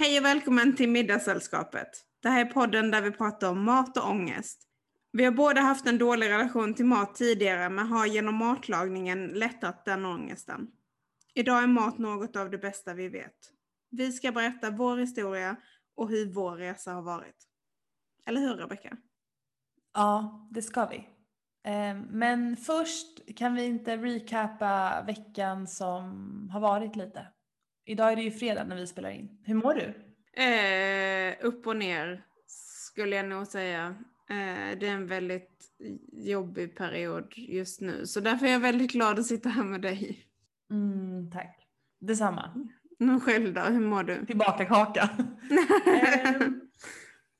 Hej och välkommen till Middagssällskapet. Det här är podden där vi pratar om mat och ångest. Vi har båda haft en dålig relation till mat tidigare men har genom matlagningen lättat den ångesten. Idag är mat något av det bästa vi vet. Vi ska berätta vår historia och hur vår resa har varit. Eller hur Rebecka? Ja, det ska vi. Eh, men först kan vi inte recapa veckan som har varit lite. Idag är det ju fredag när vi spelar in. Hur mår du? Eh, upp och ner skulle jag nog säga. Eh, det är en väldigt jobbig period just nu. Så därför är jag väldigt glad att sitta här med dig. Mm, tack. Detsamma. Men själv då, hur mår du? Tillbaka kaka. Ehm,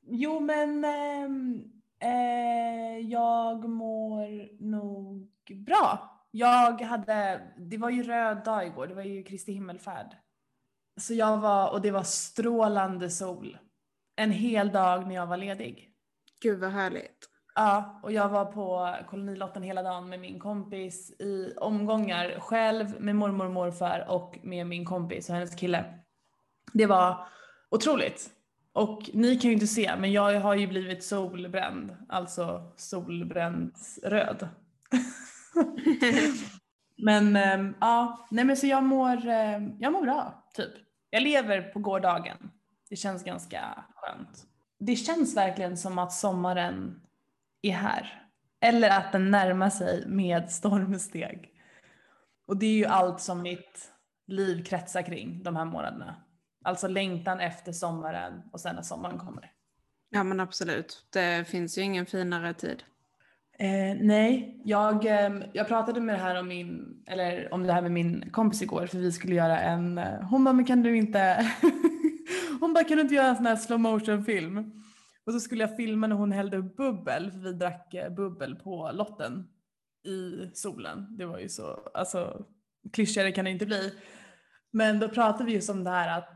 jo men ehm, eh, jag mår nog bra. Jag hade, det var ju röd dag igår, det var ju Kristi himmelfärd. Så jag var, och det var strålande sol. En hel dag när jag var ledig. Gud vad härligt. Ja, och jag var på kolonilotten hela dagen med min kompis i omgångar. Själv med mormor och morfar och med min kompis och hennes kille. Det var otroligt. Och ni kan ju inte se, men jag har ju blivit solbränd. Alltså solbränd röd. men ähm, ja, nej men så jag mår, ähm, jag mår bra, typ. Jag lever på gårdagen. Det känns ganska skönt. Det känns verkligen som att sommaren är här. Eller att den närmar sig med stormsteg. Och det är ju allt som mitt liv kretsar kring de här månaderna. Alltså längtan efter sommaren och sen när sommaren kommer. Ja men absolut. Det finns ju ingen finare tid. Eh, nej, jag, eh, jag pratade med det här om, min, eller om det här med min kompis igår för vi skulle göra en, eh, hon bara men kan du inte, hon bara kan du inte göra en sån här slow motion film? Och så skulle jag filma när hon hällde upp bubbel, för vi drack eh, bubbel på lotten i solen. Det var ju så, alltså klyschigare kan det inte bli. Men då pratade vi just om det här att,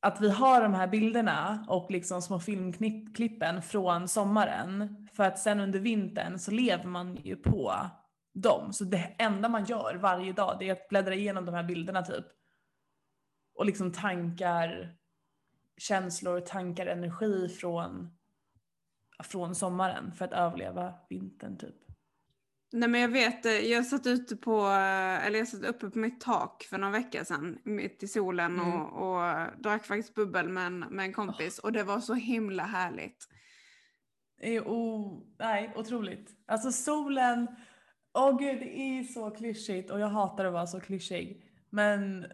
att vi har de här bilderna och liksom små filmklippen från sommaren. För att sen under vintern så lever man ju på dem. Så det enda man gör varje dag det är att bläddra igenom de här bilderna typ. Och liksom tankar känslor, tankar, energi från, från sommaren för att överleva vintern typ. Nej men jag vet, eh, jag satt ute på, eh, eller jag satt uppe på mitt tak för några veckor sedan, mitt i solen Mm. och, och drack faktiskt bubbel med en, med en kompis och det var så himla härligt. Det är o, nej, otroligt. Alltså solen, åh gud det är så klyschigt och jag hatar att vara så klyschig. Men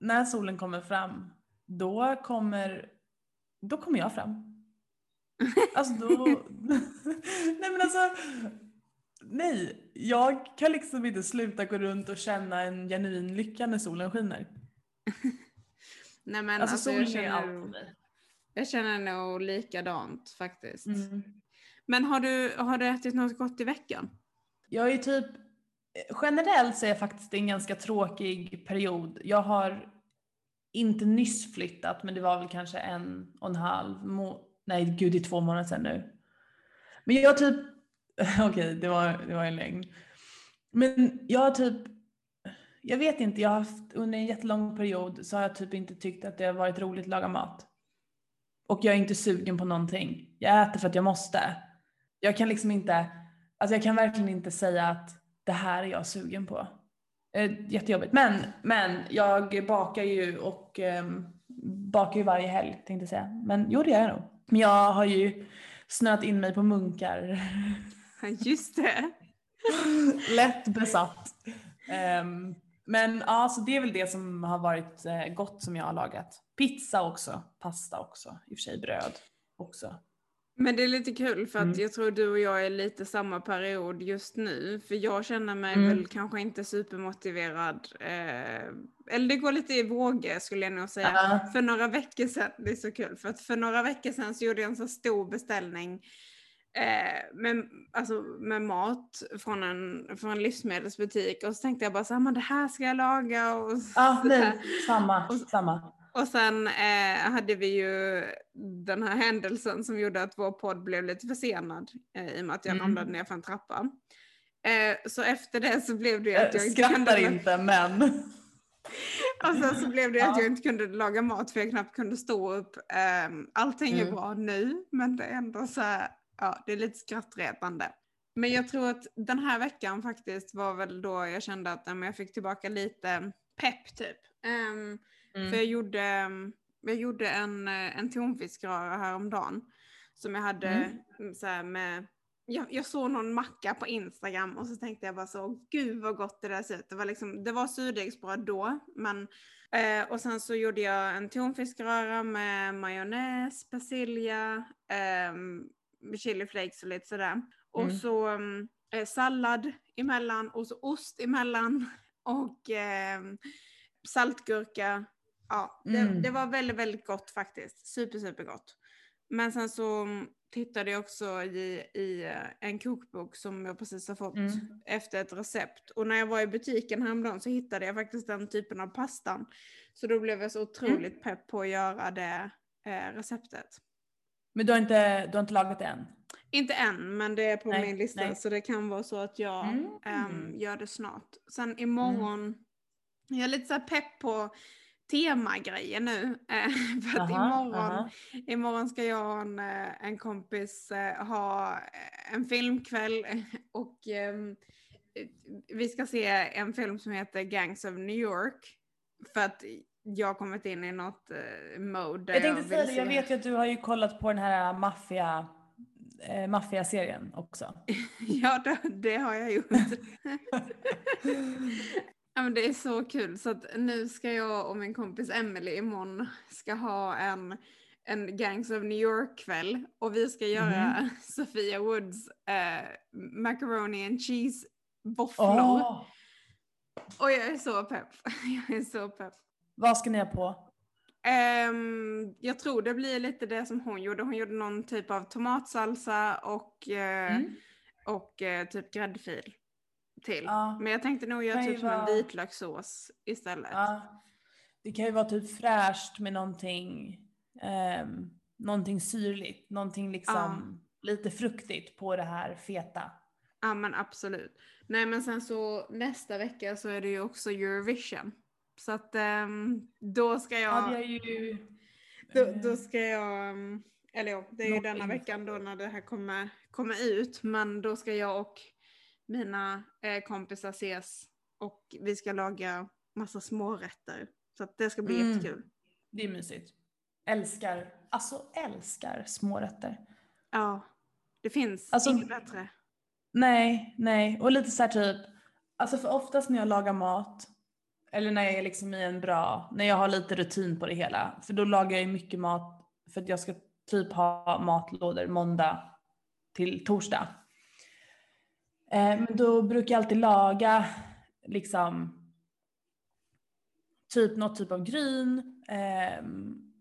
när solen kommer fram, då kommer, då kommer jag fram. Alltså då, nej men alltså, nej, jag kan liksom inte sluta gå runt och känna en genuin lycka när solen skiner. Nej men Alltså, alltså, jag, solen är allt för känner, mig. jag känner nog likadant faktiskt. Mm. Men har du, har du ätit något gott i veckan? Jag är typ, generellt så är jag faktiskt en ganska tråkig period. Jag har inte nyss flyttat, men det var väl kanske en och en halv, må- nej gud det är två månader sedan nu. Men jag typ, okej det, var, det var en lögn. Men jag har typ, jag vet inte, jag har haft under en jättelång period så har jag typ inte tyckt att det har varit roligt att laga mat. Och jag är inte sugen på någonting. Jag äter för att jag måste. Jag kan liksom inte, alltså jag kan verkligen inte säga att det här är jag sugen på. Eh, jättejobbigt. Men, men jag bakar ju och ehm, bakar ju varje helg tänkte jag säga. Men jo det gör jag nog. Men jag har ju snöat in mig på munkar. Just det. Lätt besatt. Ehm, men ja, så det är väl det som har varit eh, gott som jag har lagat. Pizza också, pasta också, i och för sig bröd också. Men det är lite kul för att Mm. jag tror du och jag är lite samma period just nu. För jag känner mig Mm. väl kanske inte supermotiverad. Eh, eller det går lite i vågor skulle jag nog säga. Ja. För några veckor sedan, det är så kul, för att för några veckor sedan så gjorde jag en så stor beställning eh, med, alltså, med mat från en, från en livsmedelsbutik och så tänkte jag bara så här, men det här ska jag laga och Ja, så här. nej, samma, samma. Och sen eh, hade vi ju den här händelsen som gjorde att vår podd blev lite försenad eh, i och med att jag Mm. ramlade ner för en trappa. Eh, så efter det så blev det att Jag jag skrattar kunde- inte men Och sen så blev det att jag inte kunde laga mat för jag knappt kunde stå upp. Um, allting är Mm. bra nu men det är ändå så här, ja det är lite skrattretande. Men jag tror att den här veckan faktiskt var väl då jag kände att jag fick tillbaka lite pepp typ. Ehm, Mm. För jag gjorde, jag gjorde en, eh, en tonfiskröra häromdagen. Som jag hade Mm. mm, så här med, jag, jag såg någon macka på Instagram och så tänkte jag bara så, gud vad gott det där ser ut. Det var, liksom, det var surdegsbröd då, men eh, och sen så gjorde jag en tonfiskröra med majonnäs, persilja, ehm, chili flakes och lite sådär. Och Mm. så mm, eh, sallad emellan och så ost emellan och ehm, saltgurka. Ja, det, Mm. det var väldigt, väldigt gott faktiskt. Super, super gott. Men sen så mm, tittade jag också i, i eh, en kokbok som jag precis har fått Mm. efter ett recept. Och när jag var i butiken häromdagen så hittade jag faktiskt den typen av pastan. Så då blev jag så otroligt Mm. pepp på att göra det eh, receptet. Men du har, inte, du har inte lagat det än? Inte än, men det är på Nej, min lista nej. så det kan vara så att jag Mm. ehm, gör det snart. Sen imorgon, jag är lite så pepp på temagrejer nu. eh, för att Aha, imorgon, aha. imorgon ska jag och en, eh, en kompis eh, ha en filmkväll och ehm, vi ska se en film som heter Gangs of New York. För att jag har kommit in i något eh, mode Jag tänkte säga det, jag vet ju att du har ju kollat på den här maffia, eh, maffiaserien också. Ja, det, det har jag gjort. ja, men det är så kul. Så att nu ska jag och min kompis Emily imorgon ska ha en, en Gangs of New York-kväll. Och vi ska göra Sofia Woods eh, macaroni and cheese våfflor. Åh, Och jag är så pepp. Jag är så pepp. Vad ska ni ha på? Ehm, jag tror det blir lite det som hon gjorde. Hon gjorde någon typ av tomatsalsa och eh, Mm. och eh, typ gräddfil till. Ja. Men jag tänkte nog göra typ som en vara- vitlökssås istället. Ja. Det kan ju vara typ fräscht med någonting, ehm, någonting syrligt, någonting liksom lite fruktigt på det här feta. Ja men absolut. Nej men sen så nästa vecka så är det ju också Eurovision. Så att ehm, då ska jag, Ja, det är ju... då, eh, då ska jag, ehm, eller ja, det är ju denna veckan då när det här kommer, kommer ut. Men då ska jag och mina eh, kompisar ses och vi ska laga massa smårätter. Så att det ska bli Mm. jättekul. Det är mysigt. Älskar, alltså älskar smårätter. Ja, det finns Alltså- inget bättre. Nej, nej. Och lite så här typ, alltså för oftast när jag lagar mat, eller när jag är liksom i en bra, när jag har lite rutin på det hela, för då lagar jag ju mycket mat för att jag ska typ ha matlådor måndag till torsdag. Eh, men då brukar jag alltid laga liksom typ något typ av gryn, ehm,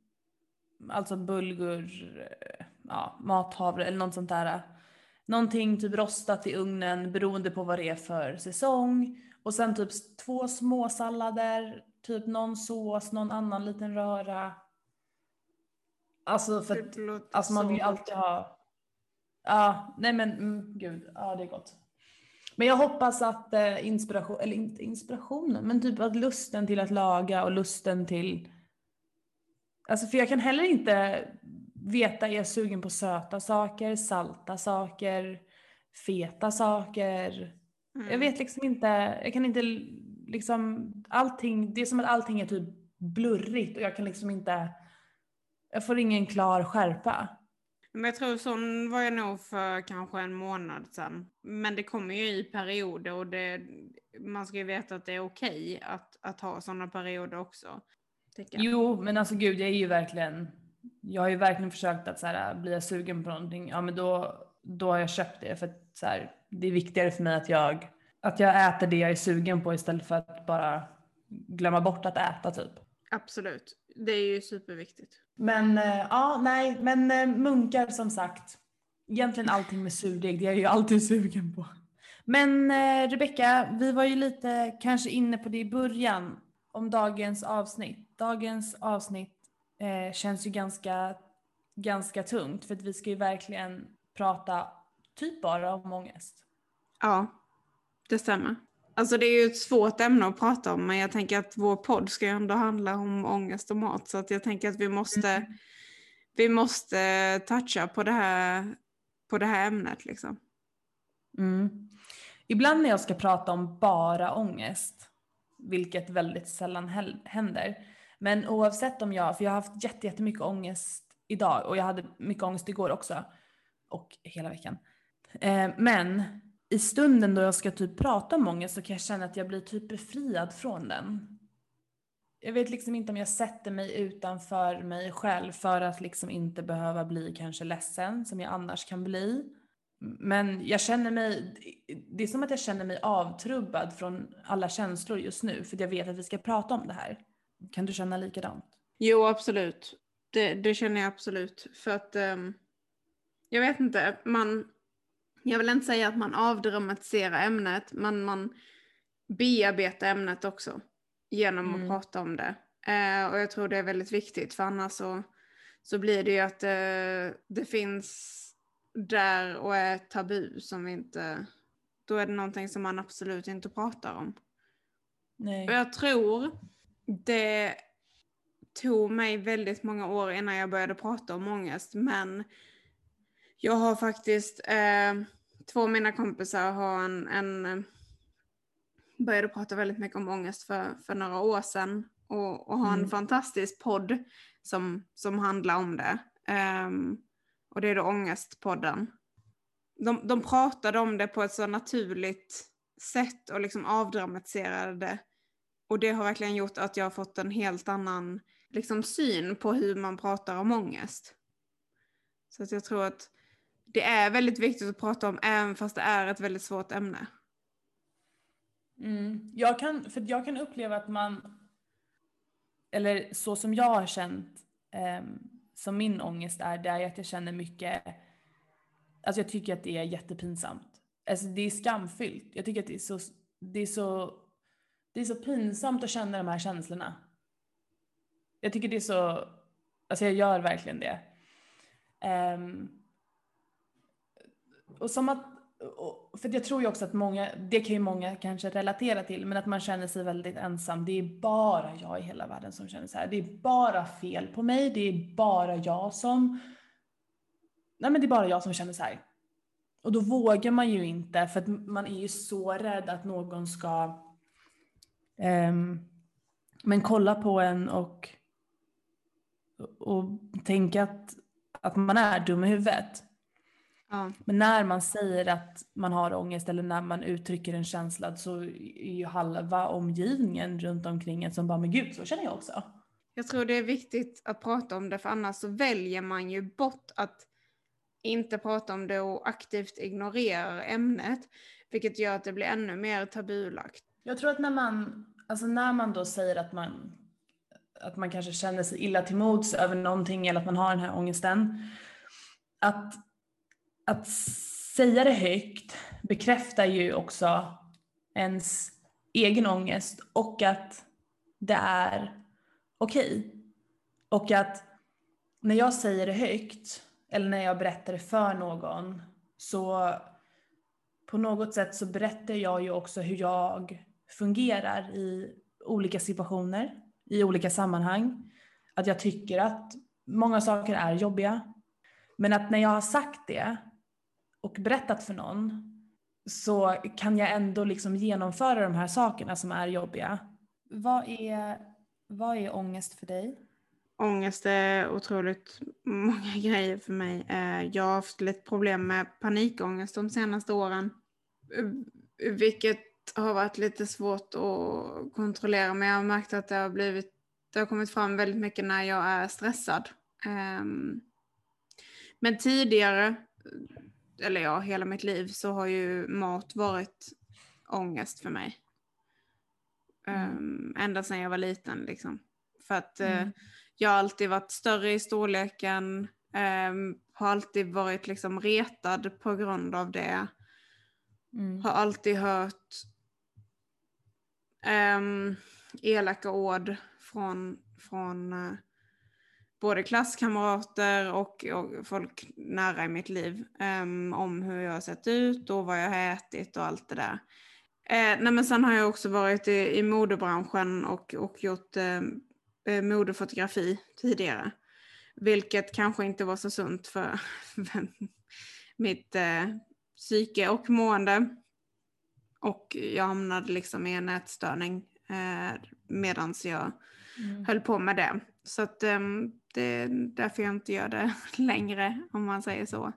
alltså bulgur, eh, ja, mathavre eller något sånt där. Någonting typ rostat i ugnen beroende på vad det är för säsong. Och sen typ två små sallader, typ någon sås, någon annan liten röra. Alltså för att Det låter Alltså man vill ju alltid ha... Ja, nej men mm, gud, ja det är gott. Men jag hoppas att eh, inspiration, eller inte inspirationen, men typ att lusten till att laga och lusten till... Alltså för jag kan heller inte veta, är jag sugen på söta saker, salta saker, feta saker? Mm. Jag vet liksom inte, jag kan inte liksom, allting, det är som att allting är typ blurrigt och jag kan liksom inte, jag får ingen klar skärpa. Men jag tror sån var jag nog för kanske en månad sedan. Men det kommer ju i perioder och det, man ska ju veta att det är okej att, att ha sådana perioder också. Jo, men alltså gud, jag är ju verkligen, jag har ju verkligen försökt att så här, jag sugen på någonting, ja men då, då har jag köpt det för att så här, det är viktigare för mig att jag, att jag äter det jag är sugen på istället för att bara glömma bort att äta typ. Absolut. Det är ju superviktigt. Men eh, ja, nej, men eh, munkar som sagt. Egentligen allting med surdeg, det är jag ju alltid sugen på. Men eh, Rebecka, vi var ju lite kanske inne på det i början om dagens avsnitt. Dagens avsnitt eh, känns ju ganska, ganska tungt för att vi ska ju verkligen prata typ bara om ångest. Ja, det stämmer. Alltså det är ju ett svårt ämne att prata om men jag tänker att vår podd ska ju ändå handla om ångest och mat så att jag tänker att vi måste, mm. vi måste toucha på det här, på det här ämnet liksom. Mm. Ibland när jag ska prata om bara ångest, vilket väldigt sällan händer, men oavsett om jag, för jag har haft jättemycket ångest idag och jag hade mycket ångest igår också och hela veckan. Eh, men i stunden då jag ska typ prata om ångest så kan jag känna att jag blir typ befriad från den. Jag vet liksom inte om jag sätter mig utanför mig själv för att liksom inte behöva bli kanske ledsen som jag annars kan bli. Men jag känner mig, det är som att jag känner mig avtrubbad från alla känslor just nu för jag vet att vi ska prata om det här. Kan du känna likadant? Jo, absolut. Det, det känner jag absolut. För att um, jag vet inte, man, jag vill inte säga att man avdramatiserar ämnet, men man bearbetar ämnet också genom mm. att prata om det. Uh, och jag tror det är väldigt viktigt, för annars så, så blir det ju att uh, det finns där och är tabu som vi inte, då är det någonting som man absolut inte pratar om. Nej. Och jag tror det tog mig väldigt många år innan jag började prata om ångest men jag har faktiskt, eh, två av mina kompisar har en, en började prata väldigt mycket om ångest för, för några år sedan och, och har en mm. fantastisk podd som, som handlar om det. Um, och det är då Ångestpodden. De, de pratade om det på ett så naturligt sätt och liksom avdramatiserade det. Och det har verkligen gjort att jag har fått en helt annan liksom, syn på hur man pratar om ångest. Så att jag tror att det är väldigt viktigt att prata om även fast det är ett väldigt svårt ämne. Mm. Jag, kan, för jag kan uppleva att man, eller så som jag har känt um, som min ångest är, det är att jag känner mycket, alltså jag tycker att det är jättepinsamt. Alltså det är skamfyllt. Jag tycker att det är så, det är så, det är så pinsamt att känna de här känslorna. Jag tycker det är så, alltså jag gör verkligen det. Um, och som att, för jag tror ju också att många, det kan ju många kanske relatera till, men att man känner sig väldigt ensam. Det är bara jag i hela världen som känner så här. Det är bara fel på mig, det är bara jag som, nej men det är bara jag som känner så här. Och då vågar man ju inte, för att man är ju så rädd att någon ska um, men kolla på en och, och tänka att, att man är dum i huvudet. Ja. Men när man säger att man har ångest eller när man uttrycker en känsla så är ju halva omgivningen runt omkring en som bara, men gud, så känner jag också. Jag tror det är viktigt att prata om det för annars så väljer man ju bort att inte prata om det och aktivt ignorerar ämnet. Vilket gör att det blir ännu mer tabulagt. Jag tror att när man, alltså när man då säger att man, att man kanske känner sig illa till mods över någonting eller att man har den här ångesten. Att att säga det högt bekräftar ju också ens egen ångest och att det är okej. Okay. Och att när jag säger det högt eller när jag berättar det för någon så på något sätt så berättar jag ju också hur jag fungerar i olika situationer, i olika sammanhang. Att jag tycker att många saker är jobbiga. Men att när jag har sagt det och berättat för någon så kan jag ändå liksom genomföra de här sakerna som är jobbiga. Vad är, vad är ångest för dig? Ångest är otroligt många grejer för mig. Eh, jag har haft lite problem med panikångest de senaste åren. Eh, vilket har varit lite svårt att kontrollera men jag har märkt att det har blivit det har kommit fram väldigt mycket när jag är stressad. Ehm, men tidigare eller ja, hela mitt liv så har ju mat varit ångest för mig. Mm. Um, ända sedan jag var liten liksom. För att uh, mm. jag har alltid varit större i storleken, um, har alltid varit liksom retad på grund av det. Mm. Har alltid hört um, elaka ord från, från uh, både klasskamrater och, och, folk nära i mitt liv um, om hur jag har sett ut och vad jag har ätit och allt det där. Eh, nej men sen har jag också varit i, i modebranschen och, och gjort eh, eh, modefotografi tidigare. Vilket kanske inte var så sunt för, mitt eh, psyke och mående. Och jag hamnade liksom i en ätstörning eh, medan jag mm. höll på med det. Så att, eh, det är därför jag inte gör det längre om man säger så.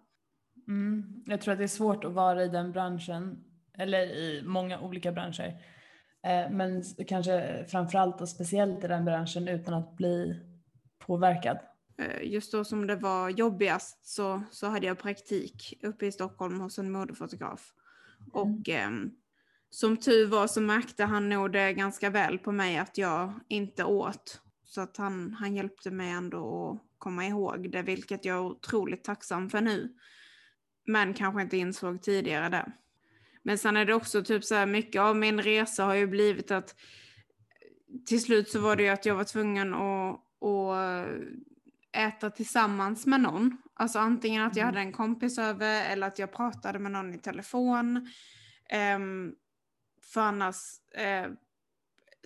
Mm. Jag tror att det är svårt att vara i den branschen, eller i många olika branscher. Eh, men kanske framförallt och speciellt i den branschen utan att bli påverkad. Eh, just då som det var jobbigast så, så hade jag praktik uppe i Stockholm hos en modefotograf. Mm. Och eh, som tur var så märkte han nog det ganska väl på mig att jag inte åt. Så att han, han hjälpte mig ändå att komma ihåg det, vilket jag är otroligt tacksam för nu. Men kanske inte insåg tidigare det. Men sen är det också typ så här, mycket av min resa har ju blivit att till slut så var det ju att jag var tvungen att, att äta tillsammans med någon. Alltså antingen att jag mm. hade en kompis över eller att jag pratade med någon i telefon. Um, för annars uh,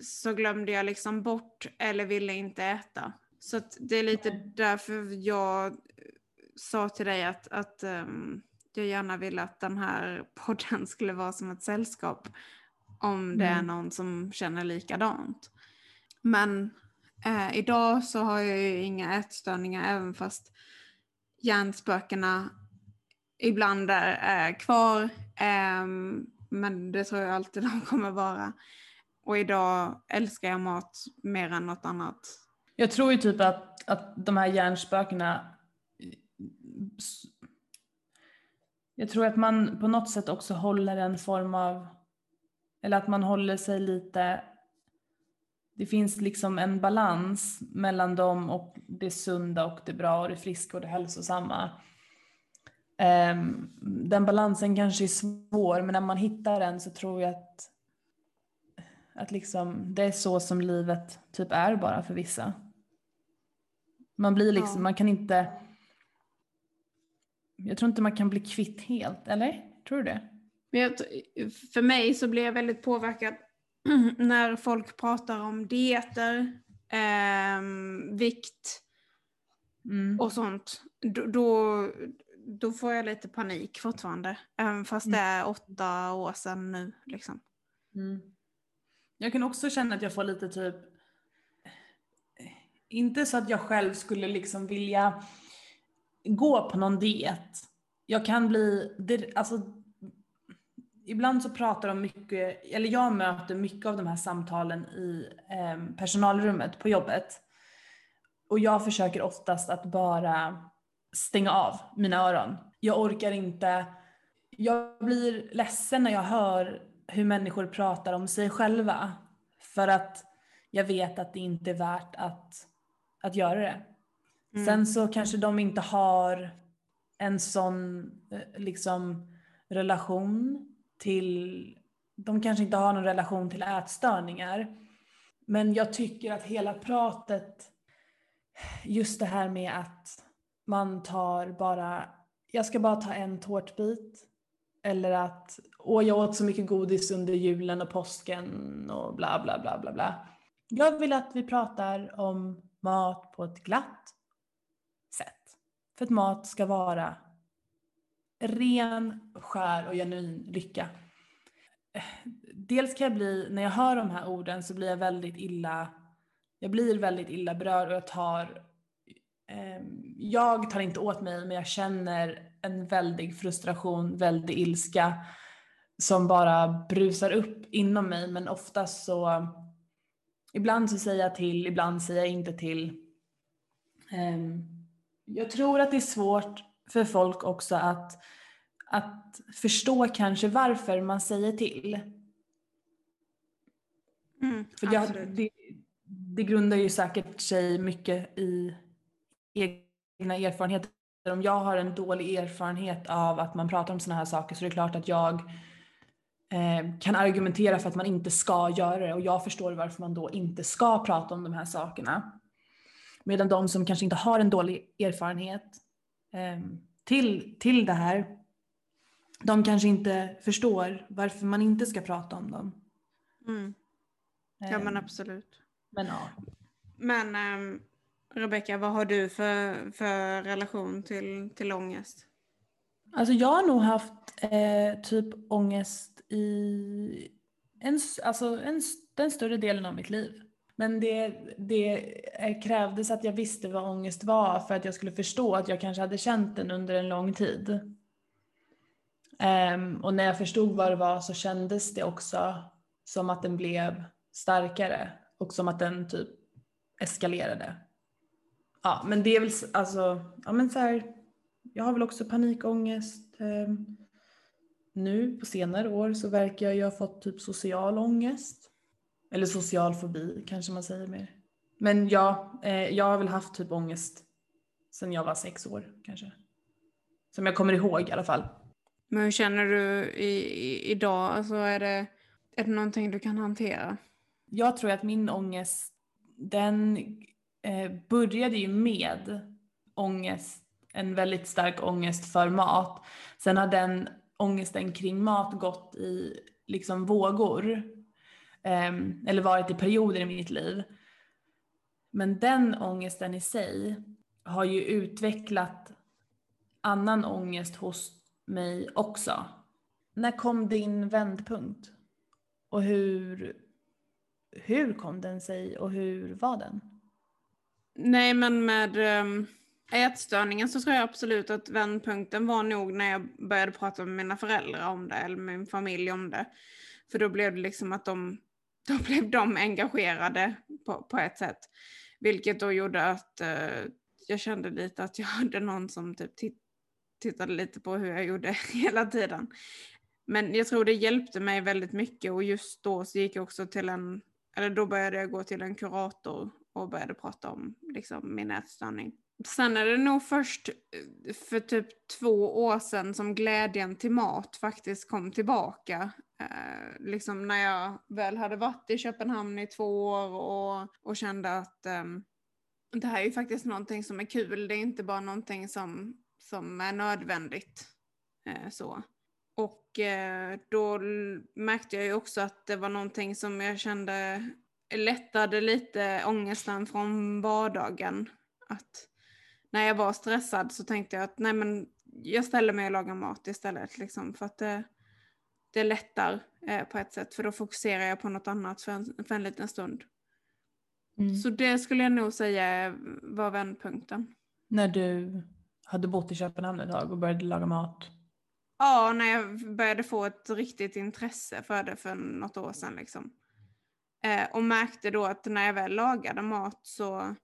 så glömde jag liksom bort eller ville inte äta. Så det är lite mm. därför jag sa till dig att, att um, jag gärna ville att den här podden skulle vara som ett sällskap om det mm. är någon som känner likadant. Men eh, idag så har jag ju inga ätstörningar även fast hjärnspökena ibland är, är kvar. Eh, men det tror jag alltid de kommer vara. Och idag älskar jag mat mer än något annat. Jag tror ju typ att, att de här hjärnspökena jag tror att man på något sätt också håller en form av, eller att man håller sig lite, det finns liksom en balans mellan dem och det sunda och det bra och det friska och det hälsosamma. Ehm, den balansen kanske är svår men när man hittar den så tror jag att, att liksom, det är så som livet typ är bara för vissa. Man blir liksom, ja. man kan inte jag tror inte man kan bli kvitt helt, eller? Tror du det? Jag, för mig så blir jag väldigt påverkad när folk pratar om dieter, eh, vikt mm. och sånt. Då, då, då, får jag lite panik fortfarande. Även fast det är åtta år sedan nu. Liksom. Mm. Jag kan också känna att jag får lite typ, eh, inte så att jag själv skulle liksom vilja gå på någon diet. Jag kan bli, alltså ibland så pratar de mycket, eller jag möter mycket av de här samtalen i eh, personalrummet på jobbet. Och jag försöker oftast att bara stänga av mina öron. Jag orkar inte, jag blir ledsen när jag hör hur människor pratar om sig själva. För att jag vet att det inte är värt att, att göra det. Mm. Sen så kanske de inte har en sån eh, liksom relation till, de kanske inte har någon relation till ätstörningar. Men jag tycker att hela pratet, just det här med att man tar bara, jag ska bara ta en tårtbit. Eller att, åh jag åt så mycket godis under julen och påsken och bla bla bla bla bla. Jag vill att vi pratar om mat på ett glatt sätt. för att mat ska vara ren, skär och genuin lycka. Dels kan jag bli, när jag hör de här orden så blir jag väldigt illa, jag blir väldigt illa berörd och jag tar, eh, jag tar inte åt mig men jag känner en väldig frustration, väldig ilska som bara brusar upp inom mig men oftast så, ibland så säger jag till, ibland säger jag inte till. Um, jag tror att det är svårt för folk också att, att förstå kanske varför man säger till. Mm, för jag, det, det grundar ju säkert sig mycket i egna erfarenheter. Om jag har en dålig erfarenhet av att man pratar om sådana här saker så är det klart att jag eh, kan argumentera för att man inte ska göra det och jag förstår varför man då inte ska prata om de här sakerna. Medan de som kanske inte har en dålig erfarenhet eh, till, till det här de kanske inte förstår varför man inte ska prata om dem. Mm. Ja men Ehm, absolut. Men ja. Men um, Rebecka, vad har du för, för relation till, till ångest? Alltså jag har nog haft eh, typ ångest i en, alltså en, den större delen av mitt liv. Men det, det eh, krävdes att jag visste vad ångest var för att jag skulle förstå att jag kanske hade känt den under en lång tid. Um, och när jag förstod vad det var så kändes det också som att den blev starkare och som att den typ eskalerade. Ja, men det är väl alltså, ja men så här, jag har väl också panikångest. ehm, nu på senare år så verkar jag ju ha fått typ social ångest. Eller social fobi kanske man säger mer. Men ja, eh, jag har väl haft typ ångest sedan jag var sex år kanske. Som jag kommer ihåg i alla fall. Men hur känner du i, i, idag? Alltså är det, är det någonting du kan hantera? Jag tror att min ångest, den eh, började ju med ångest, en väldigt stark ångest för mat. Sen har den ångesten kring mat gått i liksom vågor. Ehm, eller varit i perioder i mitt liv. Men den ångesten i sig har ju utvecklat annan ångest hos mig också. När kom din vändpunkt? Och hur, hur kom den sig och hur var den? Nej, men med um, ätstörningen så tror jag absolut att vändpunkten var nog när jag började prata med mina föräldrar om det, eller min familj om det. För då blev det liksom att de, då blev de engagerade på, på ett sätt. Vilket då gjorde att eh, jag kände lite att jag hade någon som typ tit- tittade lite på hur jag gjorde hela tiden. Men jag tror det hjälpte mig väldigt mycket och just då så gick jag också till en, eller då började jag gå till en kurator och började prata om liksom, min ätstörning. Sen är det nog först eh, för typ två år sedan som glädjen till mat faktiskt kom tillbaka. Eh, liksom när jag väl hade varit i Köpenhamn i två år och, och kände att eh, det här är ju faktiskt någonting som är kul. Det är inte bara någonting som, som är nödvändigt. Eh, så. Och eh, då märkte jag ju också att det var någonting som jag kände lättade lite ångesten från vardagen. Att när jag var stressad så tänkte jag att nej men jag ställer mig och lagar mat istället liksom för att det, det lättar eh, på ett sätt för då fokuserar jag på något annat för en, för en liten stund. Så det skulle jag nog säga var vändpunkten. När du hade bott i Köpenhamn ett tag och började laga mat. Ja, när jag började få ett riktigt intresse för det för något år sedan. Liksom. Eh, och märkte då att när jag väl lagade mat så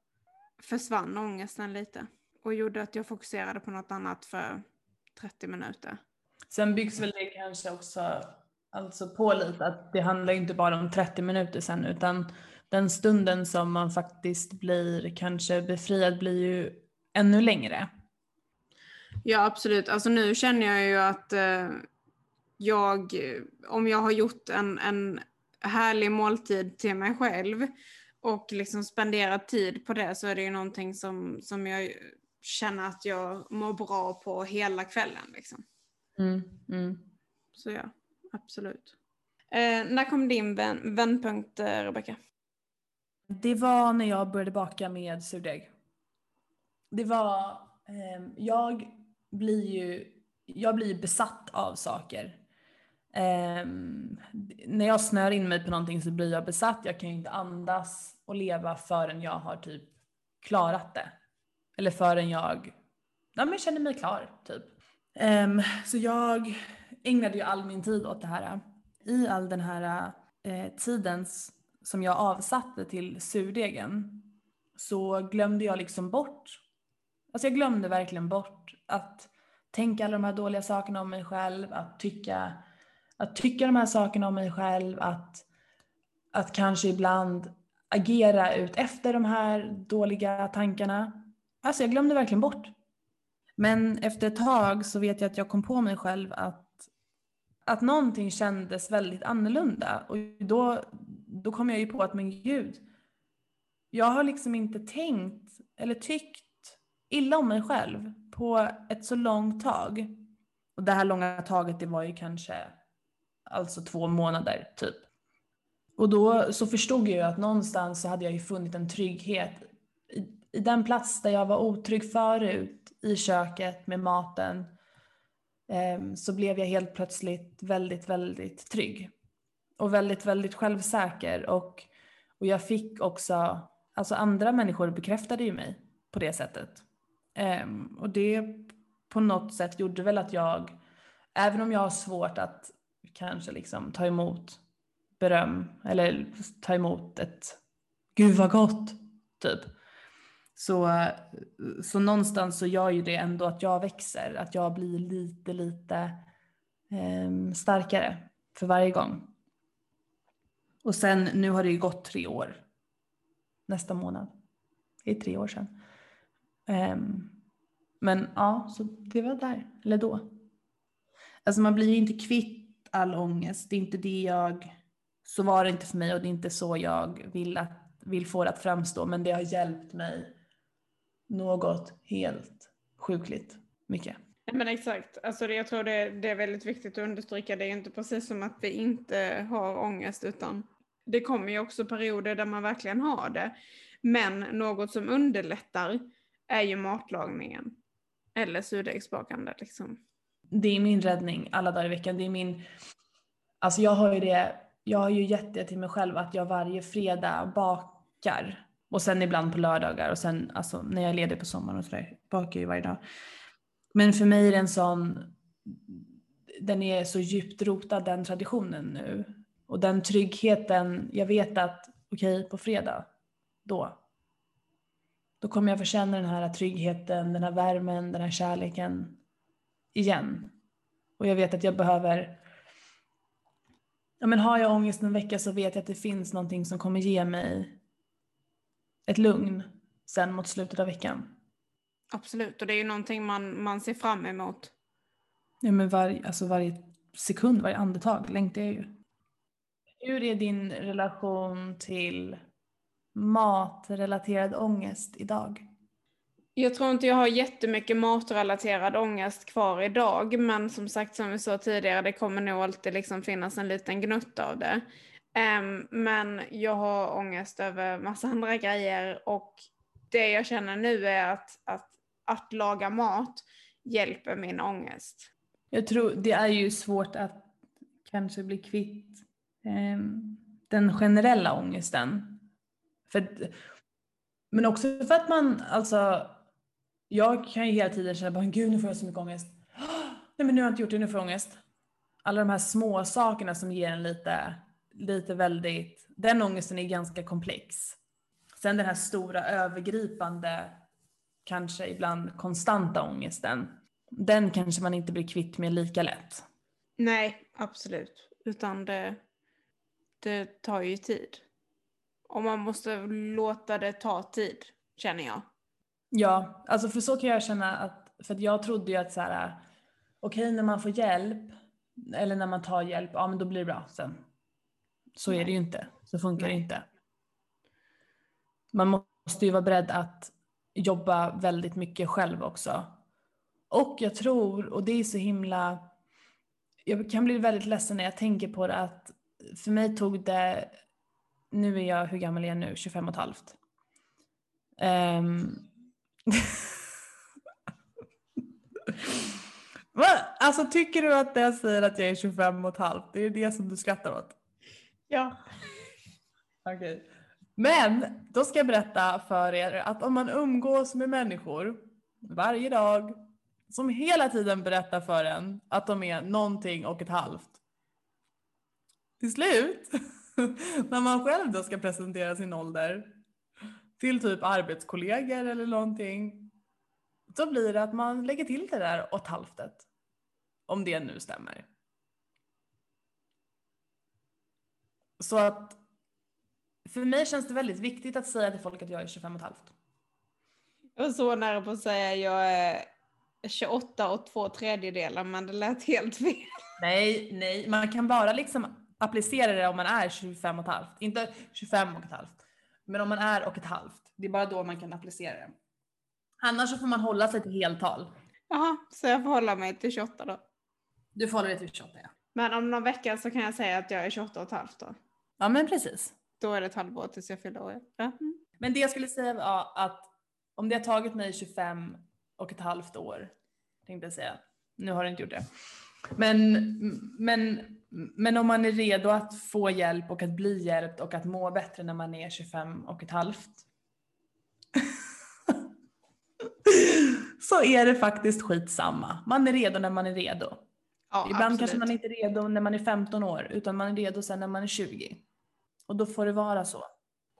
försvann ångesten lite. Och gjorde att jag fokuserade på något annat för 30 minuter. Sen byggs väl det kanske också alltså på lite att det handlar inte bara om 30 minuter sen utan den stunden som man faktiskt blir kanske befriad blir ju ännu längre. Ja, absolut. Alltså nu känner jag ju att eh, jag, om jag har gjort en, en härlig måltid till mig själv och liksom spenderat tid på det så är det ju någonting som, som jag känner att jag mår bra på hela kvällen. Liksom. Mm, mm. Så ja, absolut. Eh, när kom din vän, vändpunkt, eh, Rebecka? Det var när jag började baka med surdeg. Det var, ehm, jag blir ju, jag blir besatt av saker. Eh, när jag snör in mig på någonting så blir jag besatt. Jag kan ju inte andas och leva förrän jag har typ klarat det. Eller förrän jag ja, men känner mig klar typ. Ehm, så jag ägnade ju all min tid åt det här. I all den här eh, tiden som jag avsatte till surdegen så glömde jag liksom bort, alltså jag glömde verkligen bort att tänka alla de här dåliga sakerna om mig själv, att tycka, att tycka de här sakerna om mig själv, att, att kanske ibland agera ut efter de här dåliga tankarna. Alltså jag glömde verkligen bort. Men efter ett tag så vet jag att jag kom på mig själv att, att någonting kändes väldigt annorlunda. Och då, då kom jag ju på att men gud, jag har liksom inte tänkt eller tyckt illa om mig själv på ett så långt tag. Och det här långa taget det var ju kanske alltså två månader typ. Och då så förstod jag ju att någonstans så hade jag ju funnit en trygghet i, i den plats där jag var otrygg förut, i köket med maten, eh, så blev jag helt plötsligt väldigt, väldigt trygg. Och väldigt, väldigt självsäker och, och jag fick också, alltså andra människor bekräftade ju mig på det sättet. Eh, och det på något sätt gjorde väl att jag, även om jag har svårt att kanske liksom ta emot beröm eller ta emot ett gud vad gott typ. Så, så någonstans så gör ju det ändå att jag växer, att jag blir lite, lite eh, starkare för varje gång. Och sen nu har det ju gått tre år. Nästa månad. Det är tre år sedan. Um, men ja, så det var där, eller då. Alltså man blir ju inte kvitt all ångest. Det är inte det jag, så var det inte för mig och det är inte så jag vill, att, vill få det att framstå. Men det har hjälpt mig något helt sjukligt mycket. Men exakt, alltså det, jag tror det, det är väldigt viktigt att understryka. Det är inte precis som att vi inte har ångest utan det kommer ju också perioder där man verkligen har det. Men något som underlättar är ju matlagningen. Eller surdegsbakande liksom. Det är min räddning alla dagar i veckan. Det är min, alltså jag har ju det, jag har ju gett det till mig själv att jag varje fredag bakar. Och sen ibland på lördagar och sen alltså när jag är ledig på sommaren och sådär bakar jag ju varje dag. Men för mig är det en sån, den är så djupt rotad den traditionen nu. Och den tryggheten, jag vet att okej okay, på fredag, då då kommer jag få känna den här tryggheten, den här värmen, den här kärleken igen. Och jag vet att jag behöver, ja men har jag ångest en vecka så vet jag att det finns någonting som kommer ge mig ett lugn sen mot slutet av veckan. Absolut, och det är ju någonting man, man ser fram emot. Ja men var, alltså varje sekund, varje andetag längtar jag ju. Hur är din relation till matrelaterad ångest idag? Jag tror inte jag har jättemycket matrelaterad ångest kvar idag, men som sagt som vi sa tidigare, det kommer nog alltid liksom finnas en liten gnutta av det. Um, men jag har ångest över massa andra grejer och det jag känner nu är att, att, att laga mat hjälper min ångest. Jag tror det är ju svårt att kanske bli kvitt um, den generella ångesten för, men också för att man, alltså, jag kan ju hela tiden känna bara gud nu får jag så mycket ångest. Nej men nu har jag inte gjort det, nu får jag ångest. Alla de här små sakerna som ger en lite, lite väldigt, den ångesten är ganska komplex. Sen den här stora övergripande, kanske ibland konstanta ångesten, den kanske man inte blir kvitt med lika lätt. Nej, absolut. Utan det, det tar ju tid. Och man måste låta det ta tid, känner jag. Ja, alltså för så kan jag känna att, för att jag trodde ju att så här, okej okay, när man får hjälp, eller när man tar hjälp, ja men då blir det bra sen. Så Nej. är det ju inte, så funkar Nej. det inte. Man måste ju vara beredd att jobba väldigt mycket själv också. Och jag tror, och det är så himla, jag kan bli väldigt ledsen när jag tänker på det, att för mig tog det nu är jag, hur gammal är jag nu? 25 och ett halvt. Um... Va? Alltså tycker du att jag säger att jag är 25 och ett halvt, det är det som du skrattar åt? Ja. Okej. Okay. Men då ska jag berätta för er att om man umgås med människor varje dag som hela tiden berättar för en att de är någonting och ett halvt. Till slut när man själv då ska presentera sin ålder till typ arbetskollegor eller någonting. Så blir det att man lägger till det där åt halvtet. Om det nu stämmer. Så att för mig känns det väldigt viktigt att säga till folk att jag är 25 och ett halvt. Jag var så nära på att säga jag är 28 och två tredjedelar men det lät helt fel. Nej, nej, man kan bara liksom applicera det om man är 25 och ett halvt. Inte 25 och ett halvt. Men om man är och ett halvt. Det är bara då man kan applicera det. Annars så får man hålla sig till heltal. Jaha, så jag får hålla mig till 28 då? Du får hålla dig till 28 ja. Men om någon vecka så kan jag säga att jag är 28 och ett halvt då. Ja men precis. Då är det ett halvår tills jag fyller år. Ja. Men det jag skulle säga var att om det har tagit mig 25 och ett halvt år, tänkte jag säga. Nu har det inte gjort det. Men, men, men om man är redo att få hjälp och att bli hjälpt och att må bättre när man är 25 och ett halvt. så är det faktiskt skitsamma. Man är redo när man är redo. Ja, Ibland absolut. kanske man inte är redo när man är 15 år utan man är redo sen när man är 20. Och då får det vara så.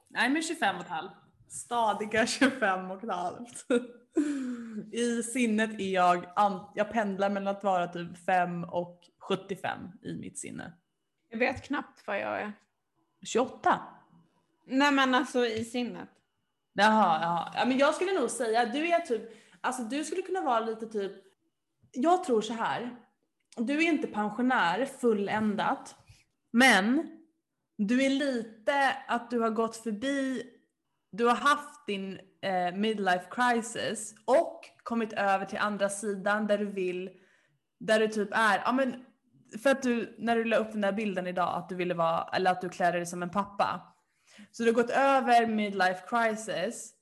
Nej men 25 och ett halvt. Stadiga 25 och ett halvt. I sinnet är jag, jag pendlar mellan att vara typ 5 och 75 i mitt sinne. Jag vet knappt vad jag är. 28? Nej men alltså i sinnet. Jaha, jaha. Ja, men jag skulle nog säga, du är typ, alltså du skulle kunna vara lite typ, jag tror så här. Du är inte pensionär fulländat, men du är lite att du har gått förbi, du har haft din eh, midlife crisis och kommit över till andra sidan där du vill, där du typ är, ja men för att du, när du la upp den där bilden idag att du ville vara, eller att du klär dig som en pappa. Så du har gått över midlife crisis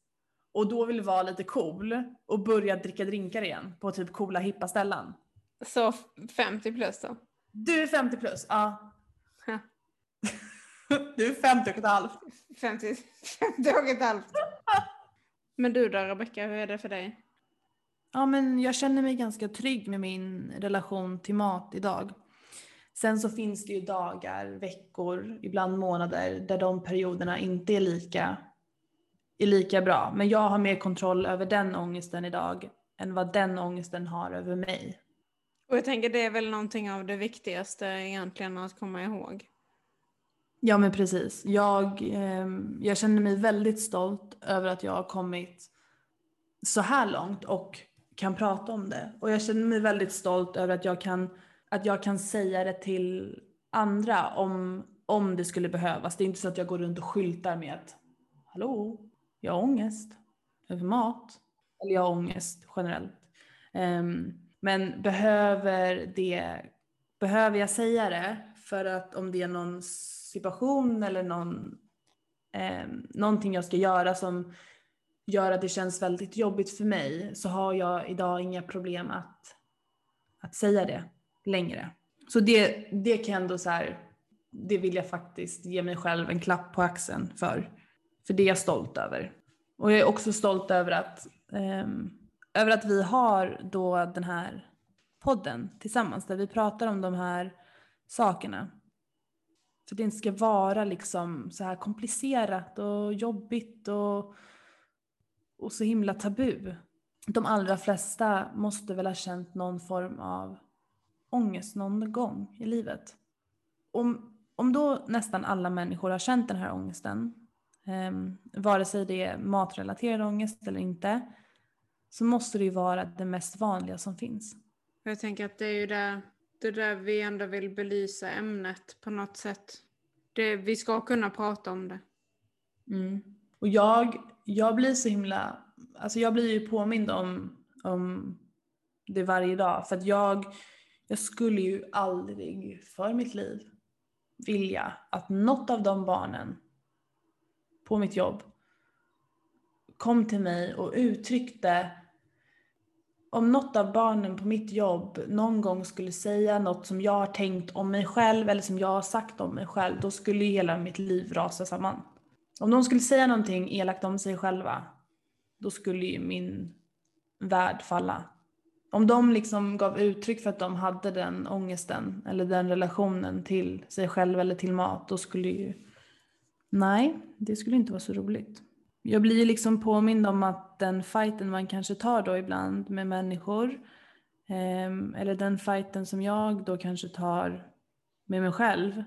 och då vill vara lite cool och börja dricka drinkar igen på typ coola hippa ställen. Så f- 50 plus då. Du är 50 plus, ja. Ja. Du är 50 och ett halvt. 50, 50 och ett halvt. Men du då Rebecka, hur är det för dig? Ja men jag känner mig ganska trygg med min relation till mat idag. Sen så finns det ju dagar, veckor, ibland månader där de perioderna inte är lika, är lika bra. Men jag har mer kontroll över den ångesten idag än vad den ångesten har över mig. Och jag tänker det är väl någonting av det viktigaste egentligen att komma ihåg. Ja men precis. Jag, ehm, jag känner mig väldigt stolt över att jag har kommit så här långt och kan prata om det. Och jag känner mig väldigt stolt över att jag kan, att jag kan säga det till andra om, om det skulle behövas. Det är inte så att jag går runt och skyltar med att hallå, jag har ångest över mat. Eller jag har ångest generellt. Um, men behöver det, behöver jag säga det för att om det är någon situation eller någon, eh, någonting jag ska göra som gör att det känns väldigt jobbigt för mig så har jag idag inga problem att, att säga det längre. Så det, det kan jag ändå så här, det vill jag faktiskt ge mig själv en klapp på axeln för. För det är jag stolt över. Och jag är också stolt över att, ehm, över att vi har då den här podden tillsammans där vi pratar om de här sakerna. Så att det inte ska vara liksom så här komplicerat och jobbigt och, och så himla tabu. De allra flesta måste väl ha känt någon form av ångest någon gång i livet. Om, om då nästan alla människor har känt den här ångesten, eh, vare sig det är matrelaterad ångest eller inte, så måste det ju vara det mest vanliga som finns. Jag tänker att det är ju där, det där vi ändå vill belysa ämnet på något sätt. Det, vi ska kunna prata om det. Mm. Och jag, jag blir så himla, alltså jag blir ju påmind om, om det varje dag. För att jag, jag skulle ju aldrig för mitt liv vilja att något av de barnen på mitt jobb kom till mig och uttryckte om något av barnen på mitt jobb någon gång skulle säga något som jag har tänkt om mig själv eller som jag har sagt om mig själv, då skulle ju hela mitt liv rasa samman. Om de skulle säga någonting elakt om sig själva, då skulle ju min värld falla. Om de liksom gav uttryck för att de hade den ångesten eller den relationen till sig själv eller till mat, då skulle ju... Nej, det skulle inte vara så roligt. Jag blir liksom påmind om att den fighten man kanske tar då ibland med människor, ehm, eller den fighten som jag då kanske tar med mig själv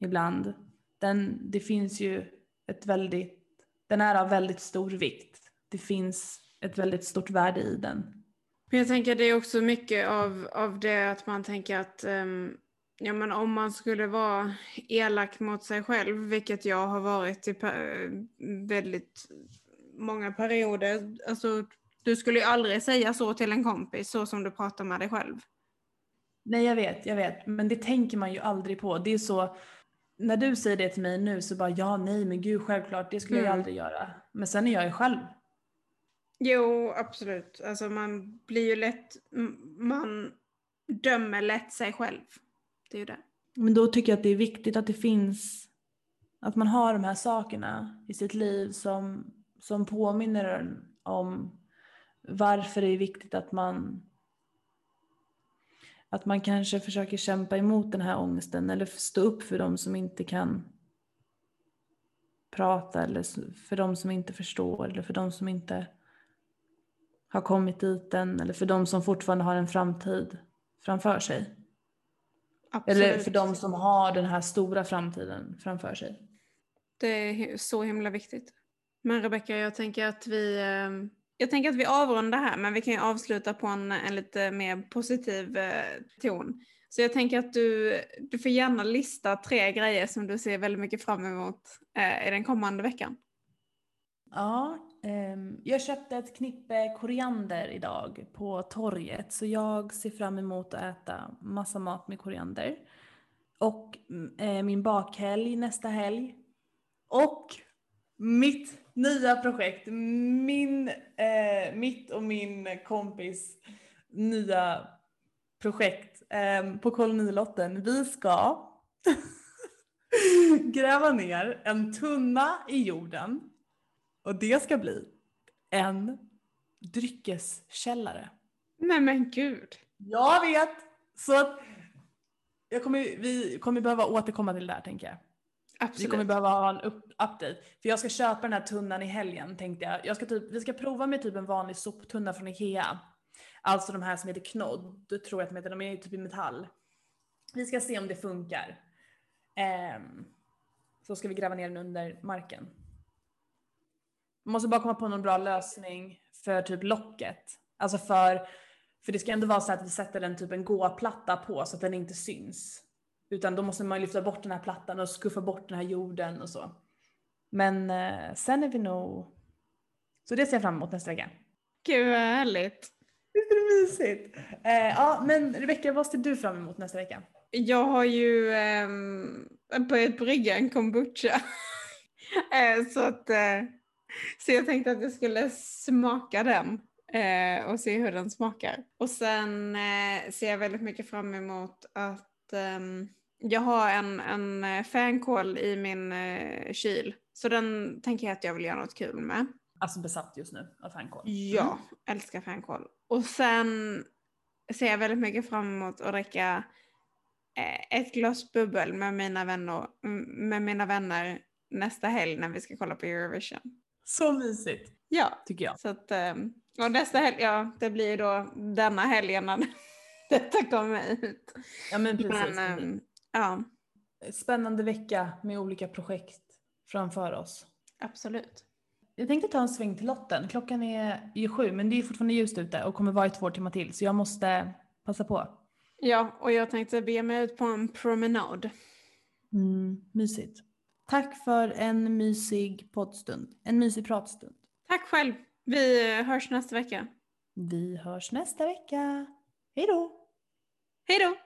ibland, den, det finns ju ett väldigt, den är av väldigt stor vikt. Det finns ett väldigt stort värde i den. Men jag tänker det är också mycket av, av det att man tänker att ehm, ja, men om man skulle vara elak mot sig själv, vilket jag har varit i väldigt många perioder. Alltså, du skulle ju aldrig säga så till en kompis så som du pratar med dig själv. Nej jag vet, jag vet. Men det tänker man ju aldrig på. Det är så, när du säger det till mig nu så bara ja, nej, men gud självklart, det skulle jag Mm. aldrig göra. Men sen är jag ju själv. Jo, absolut. Alltså man blir ju lätt, man dömer lätt sig själv. Det är ju det. Men då tycker jag att det är viktigt att det finns, att man har de här sakerna i sitt liv som, som påminner en om varför det är viktigt att man att man kanske försöker kämpa emot den här ångesten eller stå upp för de som inte kan prata eller för de som inte förstår eller för de som inte har kommit dit än eller för de som fortfarande har en framtid framför sig. Absolut. Eller för de som har den här stora framtiden framför sig. Det är så himla viktigt. Men Rebecka, jag tänker att vi eh, jag tänker att vi avrundar här, men vi kan ju avsluta på en, en lite mer positiv eh, ton. Så jag tänker att du, du får gärna lista tre grejer som du ser väldigt mycket fram emot eh, i den kommande veckan. Ja, Ehm, jag köpte ett knippe koriander idag på torget så jag ser fram emot att äta massa mat med koriander. Och mm, eh, min bakhelg nästa helg. Och mitt nya projekt, min, eh, mitt och min kompis nya projekt eh, på kolonilotten. Vi ska gräva ner en tunna i jorden och det ska bli en dryckeskällare. Nej men gud. Jag vet! Så att jag kommer, vi kommer behöva återkomma till det där tänker jag. Vi Absolut. kommer behöva ha en upp, update. För jag ska köpa den här tunnan i helgen tänkte jag. jag ska typ, vi ska prova med typ en vanlig soptunna från Ikea. Alltså de här som heter Knodd, du tror jag att de heter, de är typ i metall. Vi ska se om det funkar. Ehm, så ska vi gräva ner den under marken. Man måste bara komma på någon bra lösning för typ locket. Alltså för, för det ska ändå vara så att vi sätter en typ en gåplatta på så att den inte syns. Utan då måste man lyfta bort den här plattan och skuffa bort den här jorden och så. Men eh, sen är vi nog... Så det ser jag fram emot nästa vecka. Gud vad härligt. Visst är det mysigt? Eh, ja, men Rebecka, vad ser du fram emot nästa vecka? Jag har ju um, börjat brygga en kombucha. Eh, så, att, eh, så jag tänkte att jag skulle smaka den eh, och se hur den smakar. Och sen eh, ser jag väldigt mycket fram emot att ehm, jag har en, en eh, fänkål i min eh, kyl. Så den tänker jag att jag vill göra något kul med. Alltså besatt just nu av fänkål. Ja, älskar fänkål. Och sen ser jag väldigt mycket fram emot att dricka eh, ett glas bubbel med mina, vänner, med mina vänner nästa helg när vi ska kolla på Eurovision. Så mysigt, Ja, tycker jag. så att eh, och nästa helg, ja det blir ju då denna helgen när detta kommer ut. Ja men precis. Men, ehm, ja, Spännande vecka med olika projekt framför oss. absolut. Jag tänkte ta en sväng till Lotten. Klockan är ju sju men det är fortfarande ljust ute och kommer vara i två timmar till så jag måste passa på. Ja, och jag tänkte be mig ut på en promenad. Mm, mysigt. Tack för en mysig poddstund. En mysig pratstund. Tack själv. Vi hörs nästa vecka. Vi hörs nästa vecka. Hej då! Hej då!